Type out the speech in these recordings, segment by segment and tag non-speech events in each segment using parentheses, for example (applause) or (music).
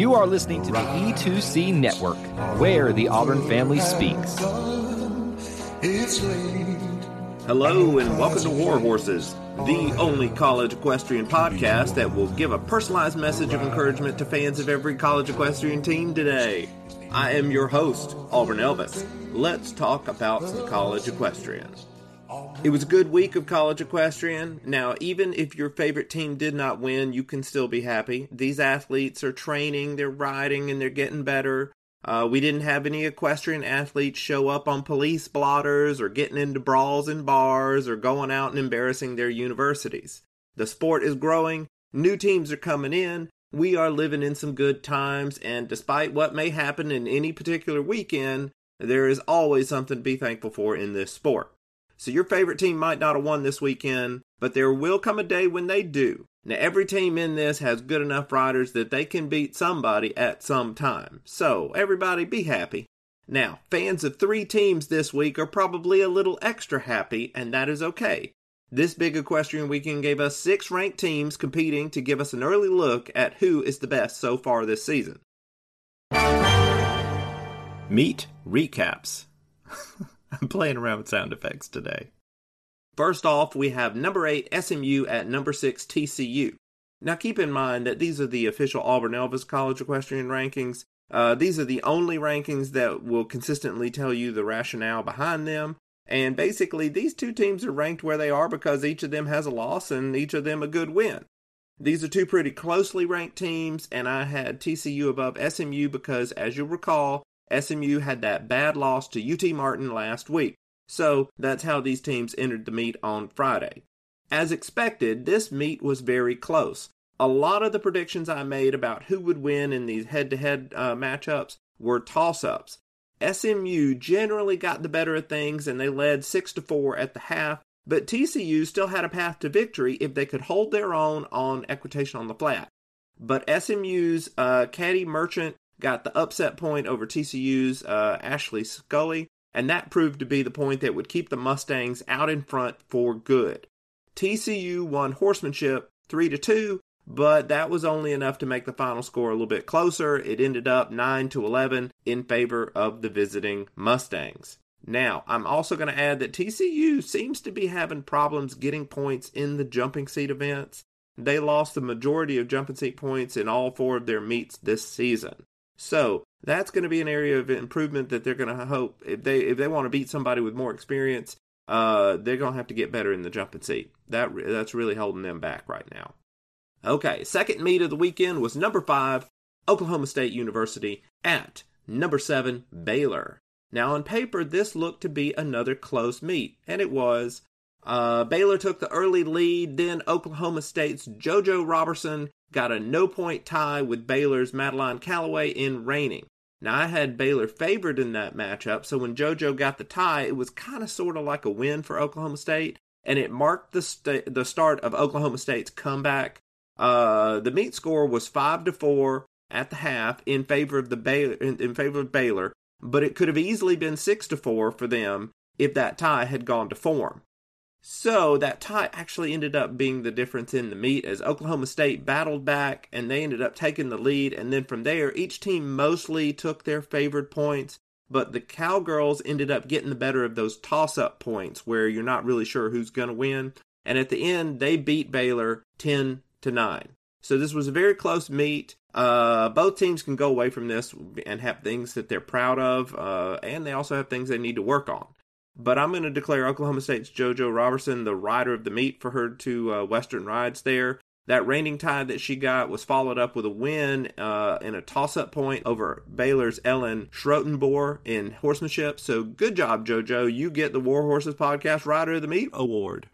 You are listening to the E2C Network, where the Auburn family speaks. Hello and welcome to War Horses, the only college equestrian podcast that will give a personalized message of encouragement to fans of every college equestrian team today. I am your host, Auburn Elvis. Let's talk about some college equestrian. It was a good week of college equestrian. Now, even if your favorite team did not win, you can still be happy. These athletes are training, they're riding, and they're getting better. Uh, we didn't have any equestrian athletes show up on police blotters or getting into brawls in bars or going out and embarrassing their universities. The sport is growing, new teams are coming in, we are living in some good times, and despite what may happen in any particular weekend, there is always something to be thankful for in this sport. So your favorite team might not have won this weekend, but there will come a day when they do. Now, every team in this has good enough riders that they can beat somebody at some time. So, everybody be happy. Now, fans of three teams this week are probably a little extra happy, and that is okay. This big equestrian weekend gave us six ranked teams competing to give us an early look at who is the best so far this season. Meet recaps. (laughs) I'm playing around with sound effects today. First off, we have number 8 SMU at number 6 TCU. Now keep in mind that these are the official Auburn Elvis College Equestrian rankings. Uh, these are the only rankings that will consistently tell you the rationale behind them. And basically, these two teams are ranked where they are because each of them has a loss and each of them a good win. These are two pretty closely ranked teams, and I had TCU above SMU because, as you'll recall, SMU had that bad loss to UT Martin last week. So that's how these teams entered the meet on Friday. As expected, this meet was very close. A lot of the predictions I made about who would win in these head to head matchups were toss ups. SMU generally got the better of things and they led 6 to 4 at the half, but TCU still had a path to victory if they could hold their own on equitation on the flat. But SMU's uh, Caddy Merchant got the upset point over TCU's uh, Ashley Scully, and that proved to be the point that would keep the Mustangs out in front for good. TCU won horsemanship 3 to 2, but that was only enough to make the final score a little bit closer. It ended up 9 to 11 in favor of the visiting Mustangs. Now, I'm also going to add that TCU seems to be having problems getting points in the jumping seat events. They lost the majority of jumping seat points in all four of their meets this season. So that's going to be an area of improvement that they're going to hope if they if they want to beat somebody with more experience, uh, they're going to have to get better in the jumping seat. That that's really holding them back right now. Okay, second meet of the weekend was number five, Oklahoma State University at number seven, Baylor. Now on paper, this looked to be another close meet, and it was. Uh, Baylor took the early lead, then Oklahoma State's JoJo Robertson got a no point tie with Baylor's Madeline Callaway in reining. Now, I had Baylor favored in that matchup, so when JoJo got the tie, it was kind of sort of like a win for Oklahoma State, and it marked the st- the start of Oklahoma State's comeback. Uh, the meet score was five to four at the half in favor of the Baylor, in, in favor of Baylor, but it could have easily been six to four for them if that tie had gone to form. So that tie actually ended up being the difference in the meet as Oklahoma State battled back and they ended up taking the lead. And then from there, each team mostly took their favored points, but the Cowgirls ended up getting the better of those toss up points where you're not really sure who's going to win. And at the end, they beat Baylor 10 to 9. So this was a very close meet. Uh, both teams can go away from this and have things that they're proud of, uh, and they also have things they need to work on. But I'm going to declare Oklahoma State's JoJo Robertson the rider of the meet for her two uh, Western rides there. That reining tie that she got was followed up with a win uh, in a toss up point over Baylor's Ellen Schrotenboer in horsemanship. So good job, JoJo. You get the War Horses Podcast Rider of the Meet Award.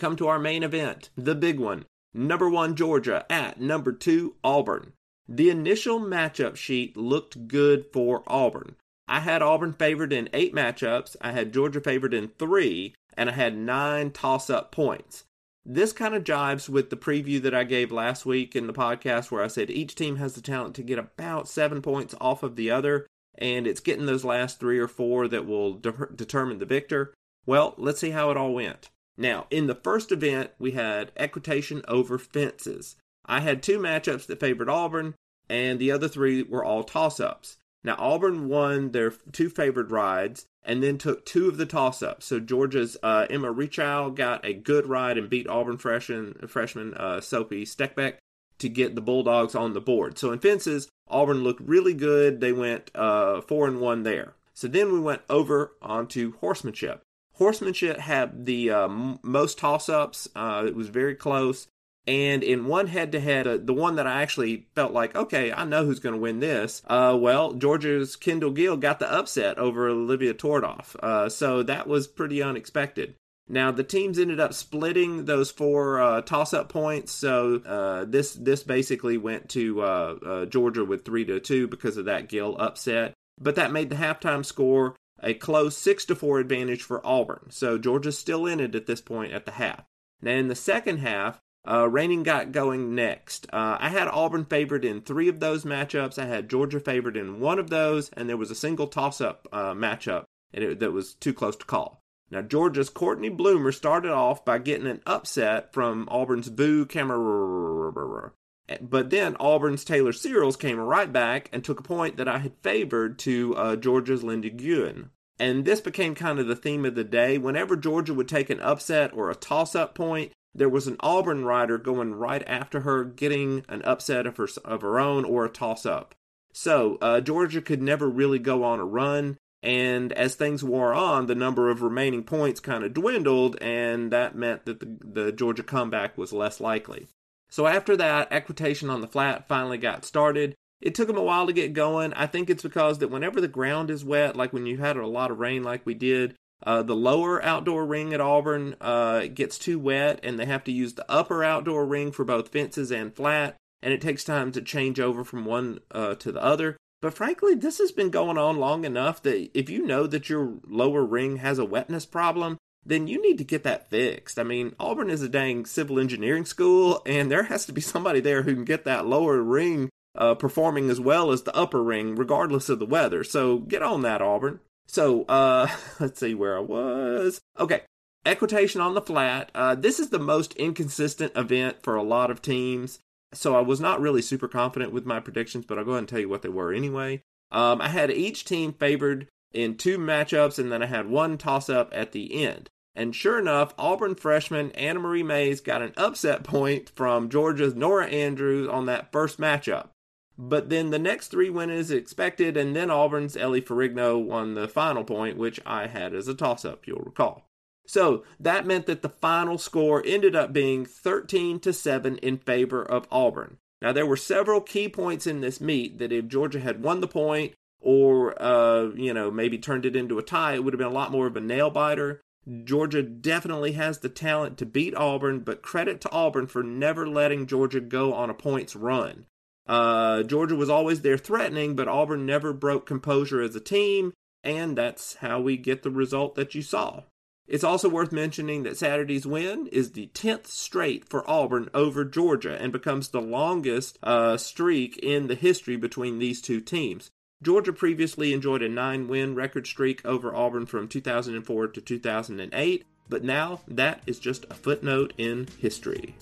Come to our main event, the big one. Number one, Georgia at number two, Auburn. The initial matchup sheet looked good for Auburn. I had Auburn favored in eight matchups, I had Georgia favored in three, and I had nine toss up points. This kind of jives with the preview that I gave last week in the podcast where I said each team has the talent to get about seven points off of the other, and it's getting those last three or four that will de- determine the victor. Well, let's see how it all went. Now, in the first event, we had equitation over fences. I had two matchups that favored Auburn, and the other three were all toss ups. Now, Auburn won their two favored rides and then took two of the toss ups. So, Georgia's uh, Emma Rechow got a good ride and beat Auburn freshman, freshman uh, Sophie Steckbeck to get the Bulldogs on the board. So, in fences, Auburn looked really good. They went uh, 4 and 1 there. So, then we went over onto horsemanship. Horsemanship had the uh, most toss ups. Uh, it was very close. And in one head to head, the one that I actually felt like, okay, I know who's going to win this. Uh, well, Georgia's Kendall Gill got the upset over Olivia Tordoff. Uh, so that was pretty unexpected. Now the teams ended up splitting those four uh, toss-up points, so uh, this this basically went to uh, uh Georgia with three to two because of that Gill upset. But that made the halftime score a close 6 to 4 advantage for Auburn. So Georgia's still in it at this point at the half. Now in the second half, uh, Reining got going next. Uh, I had Auburn favored in three of those matchups. I had Georgia favored in one of those, and there was a single toss-up uh, matchup it, that was too close to call. Now Georgia's Courtney Bloomer started off by getting an upset from Auburn's Boo Camera. But then Auburn's Taylor Searles came right back and took a point that I had favored to uh, Georgia's Linda Guin. And this became kind of the theme of the day. Whenever Georgia would take an upset or a toss up point, there was an Auburn rider going right after her, getting an upset of her, of her own or a toss up. So uh, Georgia could never really go on a run. And as things wore on, the number of remaining points kind of dwindled, and that meant that the, the Georgia comeback was less likely. So after that, equitation on the flat finally got started. It took them a while to get going. I think it's because that whenever the ground is wet, like when you had a lot of rain, like we did, uh, the lower outdoor ring at Auburn uh, gets too wet, and they have to use the upper outdoor ring for both fences and flat, and it takes time to change over from one uh, to the other. But frankly, this has been going on long enough that if you know that your lower ring has a wetness problem, then you need to get that fixed. I mean, Auburn is a dang civil engineering school, and there has to be somebody there who can get that lower ring uh, performing as well as the upper ring, regardless of the weather. So get on that, Auburn. So uh, (laughs) let's see where I was. Okay, equitation on the flat. Uh, this is the most inconsistent event for a lot of teams. So I was not really super confident with my predictions, but I'll go ahead and tell you what they were anyway. Um, I had each team favored in two matchups, and then I had one toss up at the end. And sure enough, Auburn freshman Anna Marie Mays got an upset point from Georgia's Nora Andrews on that first matchup. But then the next three went as expected, and then Auburn's Ellie Ferrigno won the final point, which I had as a toss up, you'll recall. So that meant that the final score ended up being 13 to 7 in favor of Auburn. Now, there were several key points in this meet that if Georgia had won the point, or uh, you know maybe turned it into a tie, it would have been a lot more of a nail biter. Georgia definitely has the talent to beat Auburn, but credit to Auburn for never letting Georgia go on a points run. Uh, Georgia was always there threatening, but Auburn never broke composure as a team, and that's how we get the result that you saw. It's also worth mentioning that Saturday's win is the 10th straight for Auburn over Georgia and becomes the longest uh, streak in the history between these two teams. Georgia previously enjoyed a nine win record streak over Auburn from 2004 to 2008, but now that is just a footnote in history.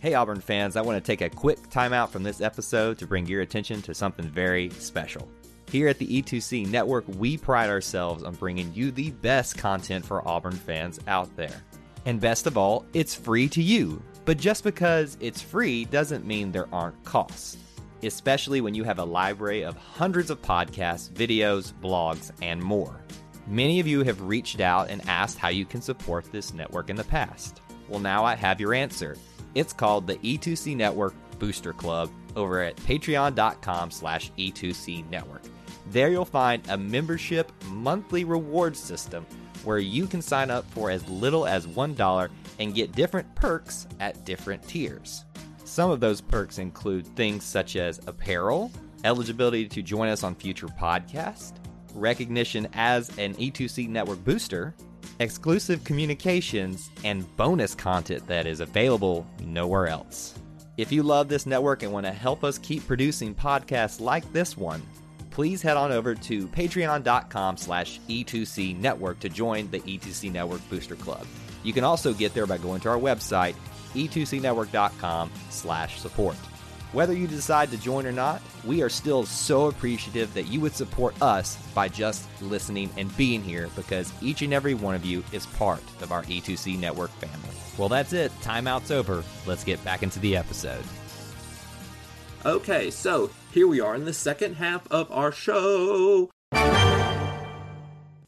Hey, Auburn fans, I want to take a quick timeout from this episode to bring your attention to something very special. Here at the E2C Network, we pride ourselves on bringing you the best content for Auburn fans out there. And best of all, it's free to you. But just because it's free doesn't mean there aren't costs, especially when you have a library of hundreds of podcasts, videos, blogs, and more. Many of you have reached out and asked how you can support this network in the past. Well, now I have your answer. It's called the E2C Network Booster Club over at patreon.com slash E2C Network. There you'll find a membership monthly reward system where you can sign up for as little as $1 and get different perks at different tiers. Some of those perks include things such as apparel, eligibility to join us on future podcasts, recognition as an E2C network booster, exclusive communications, and bonus content that is available nowhere else. If you love this network and want to help us keep producing podcasts like this one, please head on over to patreon.com slash E2C network to join the E2C Network Booster Club. You can also get there by going to our website, e2cnetwork.com slash support. Whether you decide to join or not, we are still so appreciative that you would support us by just listening and being here because each and every one of you is part of our E2C network family. Well, that's it. Timeout's over. Let's get back into the episode. Okay, so here we are in the second half of our show.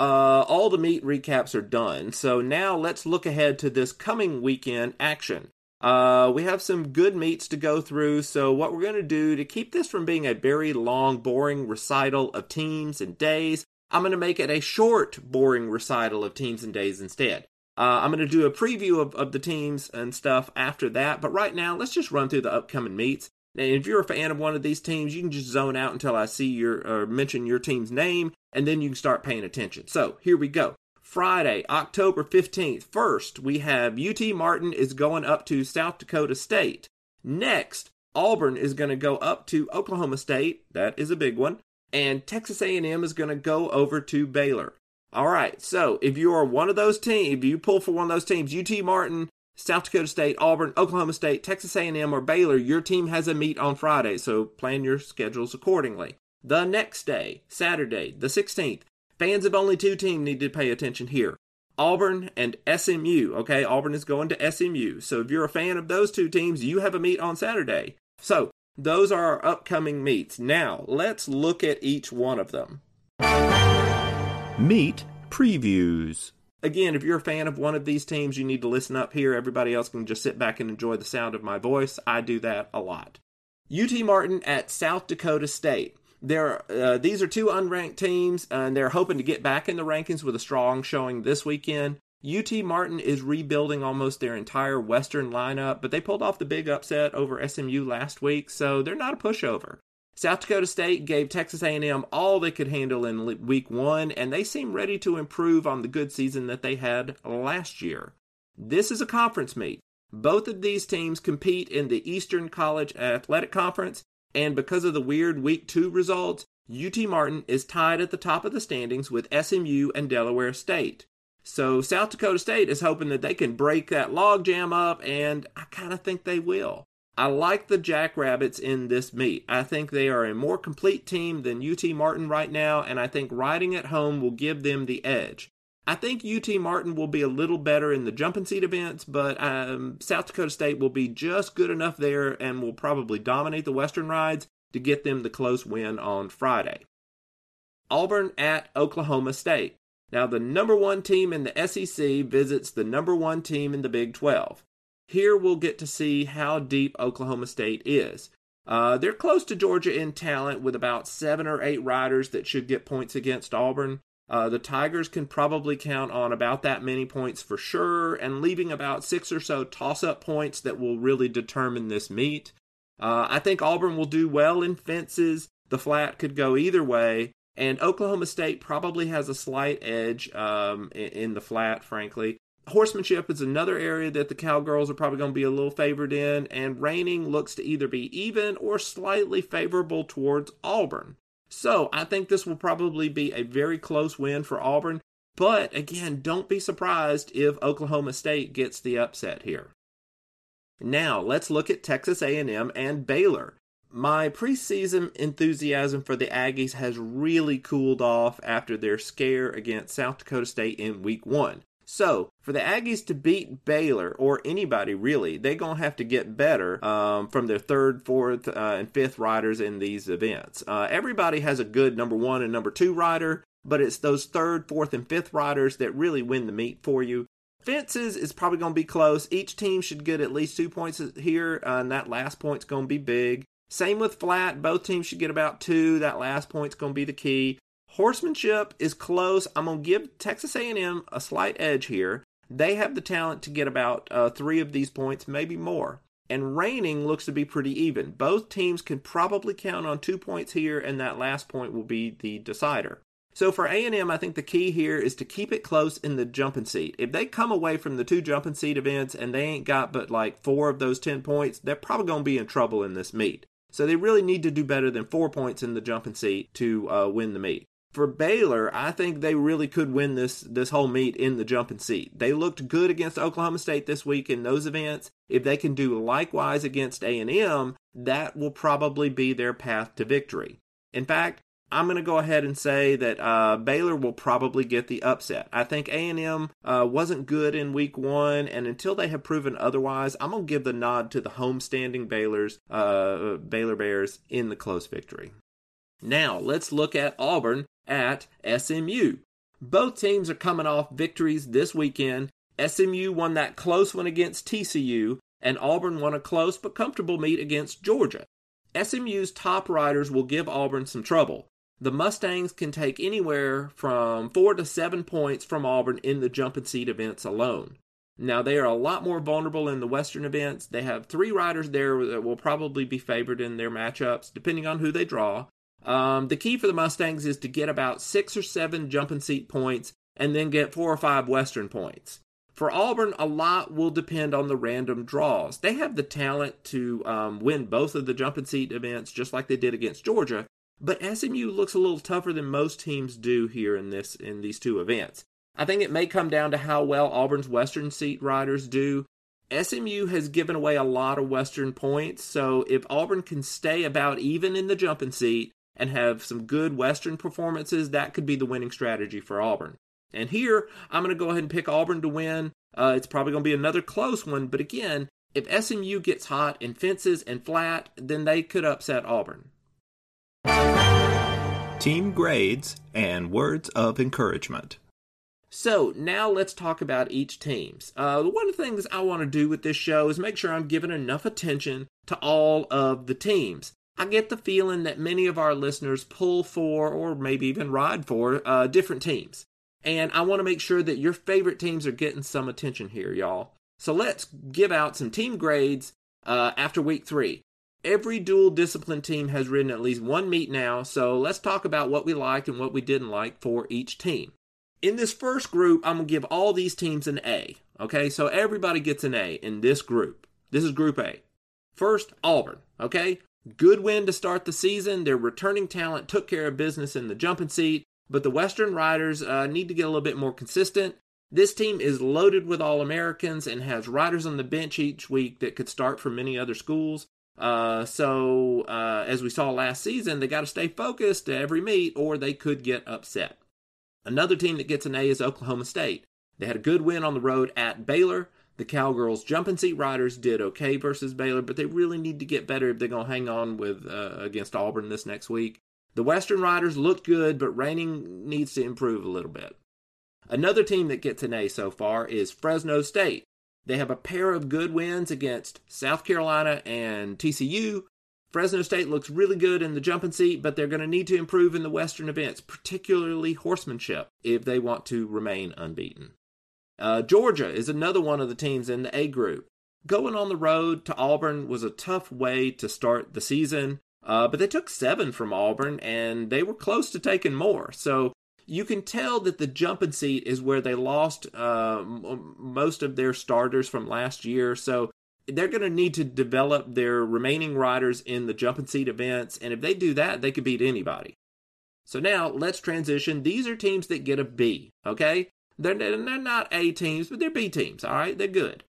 Uh, all the meet recaps are done, so now let's look ahead to this coming weekend action. Uh, we have some good meets to go through, so what we're going to do to keep this from being a very long, boring recital of teams and days, I'm going to make it a short, boring recital of teams and days instead. Uh, I'm going to do a preview of, of the teams and stuff after that, but right now, let's just run through the upcoming meets. And if you're a fan of one of these teams, you can just zone out until I see your or mention your team's name, and then you can start paying attention. So here we go. Friday, October 15th. First, we have UT Martin is going up to South Dakota State. Next, Auburn is going to go up to Oklahoma State. That is a big one. And Texas A&M is going to go over to Baylor. All right. So, if you are one of those teams, if you pull for one of those teams, UT Martin, South Dakota State, Auburn, Oklahoma State, Texas A&M, or Baylor, your team has a meet on Friday, so plan your schedules accordingly. The next day, Saturday, the 16th, fans of only two teams need to pay attention here. Auburn and SMU, okay? Auburn is going to SMU. So if you're a fan of those two teams, you have a meet on Saturday. So those are our upcoming meets. Now, let's look at each one of them. Meet previews. Again, if you're a fan of one of these teams, you need to listen up here. Everybody else can just sit back and enjoy the sound of my voice. I do that a lot. UT Martin at South Dakota State. There, uh, these are two unranked teams, and they're hoping to get back in the rankings with a strong showing this weekend. UT Martin is rebuilding almost their entire Western lineup, but they pulled off the big upset over SMU last week, so they're not a pushover. South Dakota State gave Texas A&M all they could handle in week 1 and they seem ready to improve on the good season that they had last year. This is a conference meet. Both of these teams compete in the Eastern College Athletic Conference and because of the weird week 2 results, UT Martin is tied at the top of the standings with SMU and Delaware State. So South Dakota State is hoping that they can break that logjam up and I kind of think they will. I like the Jackrabbits in this meet. I think they are a more complete team than UT Martin right now, and I think riding at home will give them the edge. I think UT Martin will be a little better in the jumping seat events, but um, South Dakota State will be just good enough there and will probably dominate the Western rides to get them the close win on Friday. Auburn at Oklahoma State. Now, the number one team in the SEC visits the number one team in the Big 12. Here we'll get to see how deep Oklahoma State is. Uh, they're close to Georgia in talent with about seven or eight riders that should get points against Auburn. Uh, the Tigers can probably count on about that many points for sure, and leaving about six or so toss up points that will really determine this meet. Uh, I think Auburn will do well in fences. The flat could go either way, and Oklahoma State probably has a slight edge um, in, in the flat, frankly horsemanship is another area that the Cowgirls are probably going to be a little favored in, and reining looks to either be even or slightly favorable towards Auburn. So I think this will probably be a very close win for Auburn. But again, don't be surprised if Oklahoma State gets the upset here. Now let's look at Texas A&M and Baylor. My preseason enthusiasm for the Aggies has really cooled off after their scare against South Dakota State in week 1. So, for the Aggies to beat Baylor, or anybody really, they're going to have to get better um, from their third, fourth, uh, and fifth riders in these events. Uh, everybody has a good number one and number two rider, but it's those third, fourth, and fifth riders that really win the meet for you. Fences is probably going to be close. Each team should get at least two points here, uh, and that last point's going to be big. Same with flat. Both teams should get about two. That last point's going to be the key. Horsemanship is close. I'm going to give Texas A&M a slight edge here. They have the talent to get about uh, three of these points, maybe more. And reining looks to be pretty even. Both teams can probably count on two points here, and that last point will be the decider. So for A&M, I think the key here is to keep it close in the jumping seat. If they come away from the two jumping seat events and they ain't got but like four of those 10 points, they're probably going to be in trouble in this meet. So they really need to do better than four points in the jumping seat to uh, win the meet for Baylor, I think they really could win this this whole meet in the jumping seat. They looked good against Oklahoma State this week in those events. If they can do likewise against A&M, that will probably be their path to victory. In fact, I'm going to go ahead and say that uh, Baylor will probably get the upset. I think A&M uh, wasn't good in Week One, and until they have proven otherwise, I'm going to give the nod to the homestanding Baylor's uh, Baylor Bears in the close victory. Now let's look at Auburn at SMU. Both teams are coming off victories this weekend. SMU won that close one against TCU, and Auburn won a close but comfortable meet against Georgia. SMU's top riders will give Auburn some trouble. The Mustangs can take anywhere from four to seven points from Auburn in the jumping seat events alone. Now, they are a lot more vulnerable in the Western events. They have three riders there that will probably be favored in their matchups, depending on who they draw. Um, the key for the Mustangs is to get about six or seven jumping seat points and then get four or five Western points. For Auburn, a lot will depend on the random draws. They have the talent to um, win both of the jumping seat events, just like they did against Georgia. But SMU looks a little tougher than most teams do here in this in these two events. I think it may come down to how well Auburn's Western seat riders do. SMU has given away a lot of Western points, so if Auburn can stay about even in the jumping seat, and have some good Western performances, that could be the winning strategy for Auburn. And here, I'm going to go ahead and pick Auburn to win. Uh, it's probably going to be another close one, but again, if SMU gets hot and fences and flat, then they could upset Auburn. Team grades and words of encouragement. So now let's talk about each team's. Uh, one of the things I want to do with this show is make sure I'm giving enough attention to all of the teams. I get the feeling that many of our listeners pull for or maybe even ride for uh, different teams. And I want to make sure that your favorite teams are getting some attention here, y'all. So let's give out some team grades uh, after week three. Every dual discipline team has ridden at least one meet now, so let's talk about what we liked and what we didn't like for each team. In this first group, I'm going to give all these teams an A. Okay, so everybody gets an A in this group. This is Group A. First, Auburn. Okay, Good win to start the season. Their returning talent took care of business in the jumping seat, but the Western riders uh, need to get a little bit more consistent. This team is loaded with All Americans and has riders on the bench each week that could start from many other schools. Uh, so, uh, as we saw last season, they got to stay focused to every meet or they could get upset. Another team that gets an A is Oklahoma State. They had a good win on the road at Baylor. The Cowgirls jumping seat riders did okay versus Baylor, but they really need to get better if they're going to hang on with uh, against Auburn this next week. The Western Riders looked good, but Reining needs to improve a little bit. Another team that gets an A so far is Fresno State. They have a pair of good wins against South Carolina and TCU. Fresno State looks really good in the jumping seat, but they're going to need to improve in the Western events, particularly horsemanship, if they want to remain unbeaten. Uh, Georgia is another one of the teams in the A group. Going on the road to Auburn was a tough way to start the season, uh, but they took seven from Auburn and they were close to taking more. So you can tell that the jumping seat is where they lost uh, most of their starters from last year. So they're going to need to develop their remaining riders in the jumping seat events, and if they do that, they could beat anybody. So now let's transition. These are teams that get a B, okay? They're, they're not A teams, but they're B teams, all right? They're good.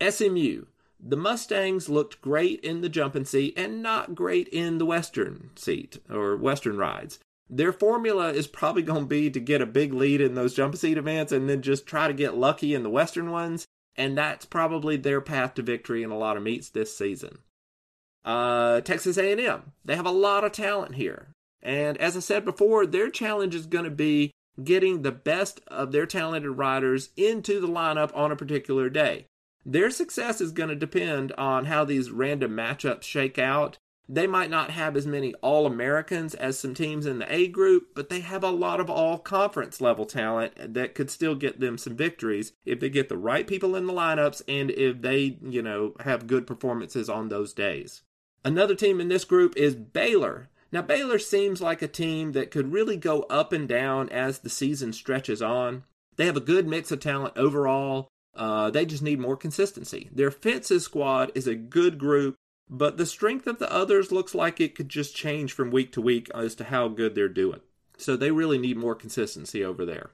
SMU. The Mustangs looked great in the jumping seat and not great in the Western seat or Western rides. Their formula is probably going to be to get a big lead in those jump seat events and then just try to get lucky in the Western ones. And that's probably their path to victory in a lot of meets this season. Uh, Texas A&M, they have a lot of talent here. And as I said before, their challenge is going to be getting the best of their talented riders into the lineup on a particular day. Their success is going to depend on how these random matchups shake out. They might not have as many All Americans as some teams in the A group, but they have a lot of all conference level talent that could still get them some victories if they get the right people in the lineups and if they, you know, have good performances on those days. Another team in this group is Baylor. Now, Baylor seems like a team that could really go up and down as the season stretches on. They have a good mix of talent overall. Uh, they just need more consistency. Their fences squad is a good group, but the strength of the others looks like it could just change from week to week as to how good they're doing. So they really need more consistency over there.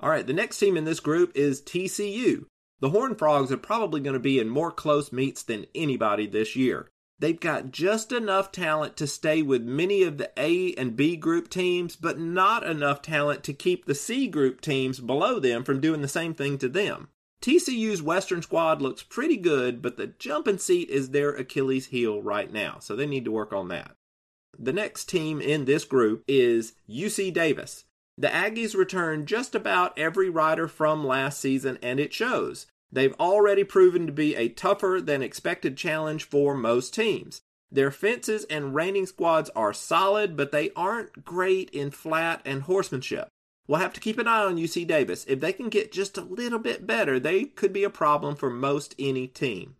All right, the next team in this group is TCU. The Horned Frogs are probably going to be in more close meets than anybody this year. They've got just enough talent to stay with many of the A and B group teams, but not enough talent to keep the C group teams below them from doing the same thing to them. TCU's Western squad looks pretty good, but the jumping seat is their Achilles heel right now, so they need to work on that. The next team in this group is UC Davis. The Aggies return just about every rider from last season, and it shows. They've already proven to be a tougher than expected challenge for most teams. Their fences and reining squads are solid, but they aren't great in flat and horsemanship. We'll have to keep an eye on UC Davis. If they can get just a little bit better, they could be a problem for most any team.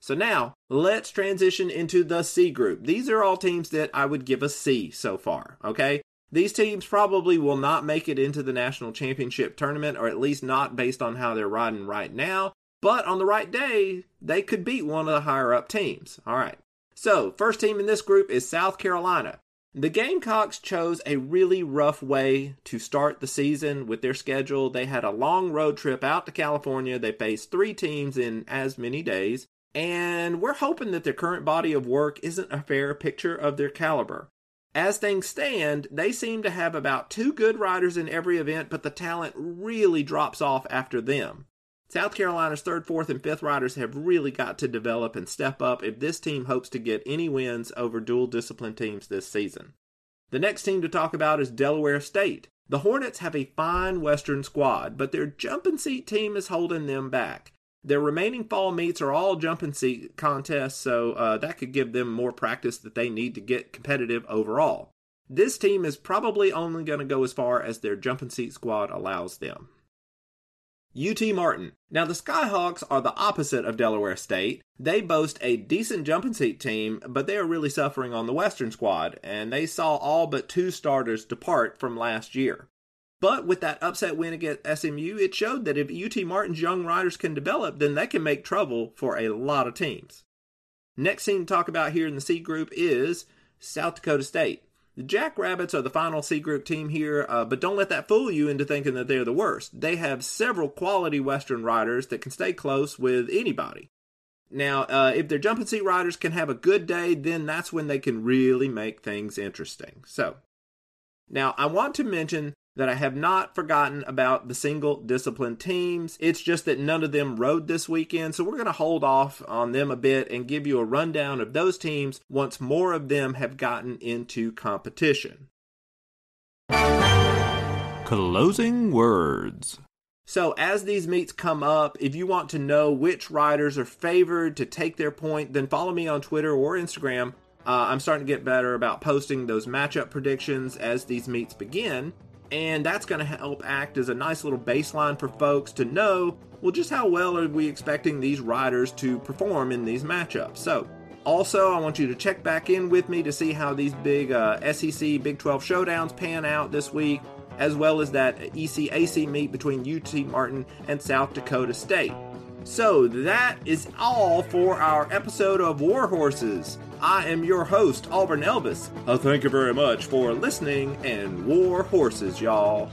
So now, let's transition into the C group. These are all teams that I would give a C so far, okay? These teams probably will not make it into the national championship tournament, or at least not based on how they're riding right now. But on the right day, they could beat one of the higher up teams. All right. So, first team in this group is South Carolina. The Gamecocks chose a really rough way to start the season with their schedule. They had a long road trip out to California. They faced three teams in as many days. And we're hoping that their current body of work isn't a fair picture of their caliber. As things stand, they seem to have about two good riders in every event, but the talent really drops off after them. South Carolina's third, fourth, and fifth riders have really got to develop and step up if this team hopes to get any wins over dual discipline teams this season. The next team to talk about is Delaware State. The Hornets have a fine Western squad, but their jumping seat team is holding them back. Their remaining fall meets are all jumping seat contests, so uh, that could give them more practice that they need to get competitive overall. This team is probably only going to go as far as their jumping seat squad allows them. UT Martin. Now, the Skyhawks are the opposite of Delaware State. They boast a decent jumping seat team, but they are really suffering on the Western squad, and they saw all but two starters depart from last year. But with that upset win against SMU, it showed that if UT Martin's young riders can develop, then they can make trouble for a lot of teams. Next team to talk about here in the C group is South Dakota State. The Jackrabbits are the final C group team here, uh, but don't let that fool you into thinking that they're the worst. They have several quality Western riders that can stay close with anybody. Now, uh, if their jumping seat riders can have a good day, then that's when they can really make things interesting. So, now I want to mention that I have not forgotten about the single discipline teams. It's just that none of them rode this weekend, so we're going to hold off on them a bit and give you a rundown of those teams once more of them have gotten into competition. Closing words. So, as these meets come up, if you want to know which riders are favored to take their point, then follow me on Twitter or Instagram. Uh, I'm starting to get better about posting those matchup predictions as these meets begin and that's going to help act as a nice little baseline for folks to know well just how well are we expecting these riders to perform in these matchups. So also i want you to check back in with me to see how these big uh, sec big 12 showdowns pan out this week as well as that ecac meet between ut martin and south dakota state so that is all for our episode of war horses I am your host, Auburn Elvis. Uh, thank you very much for listening and war horses, y'all.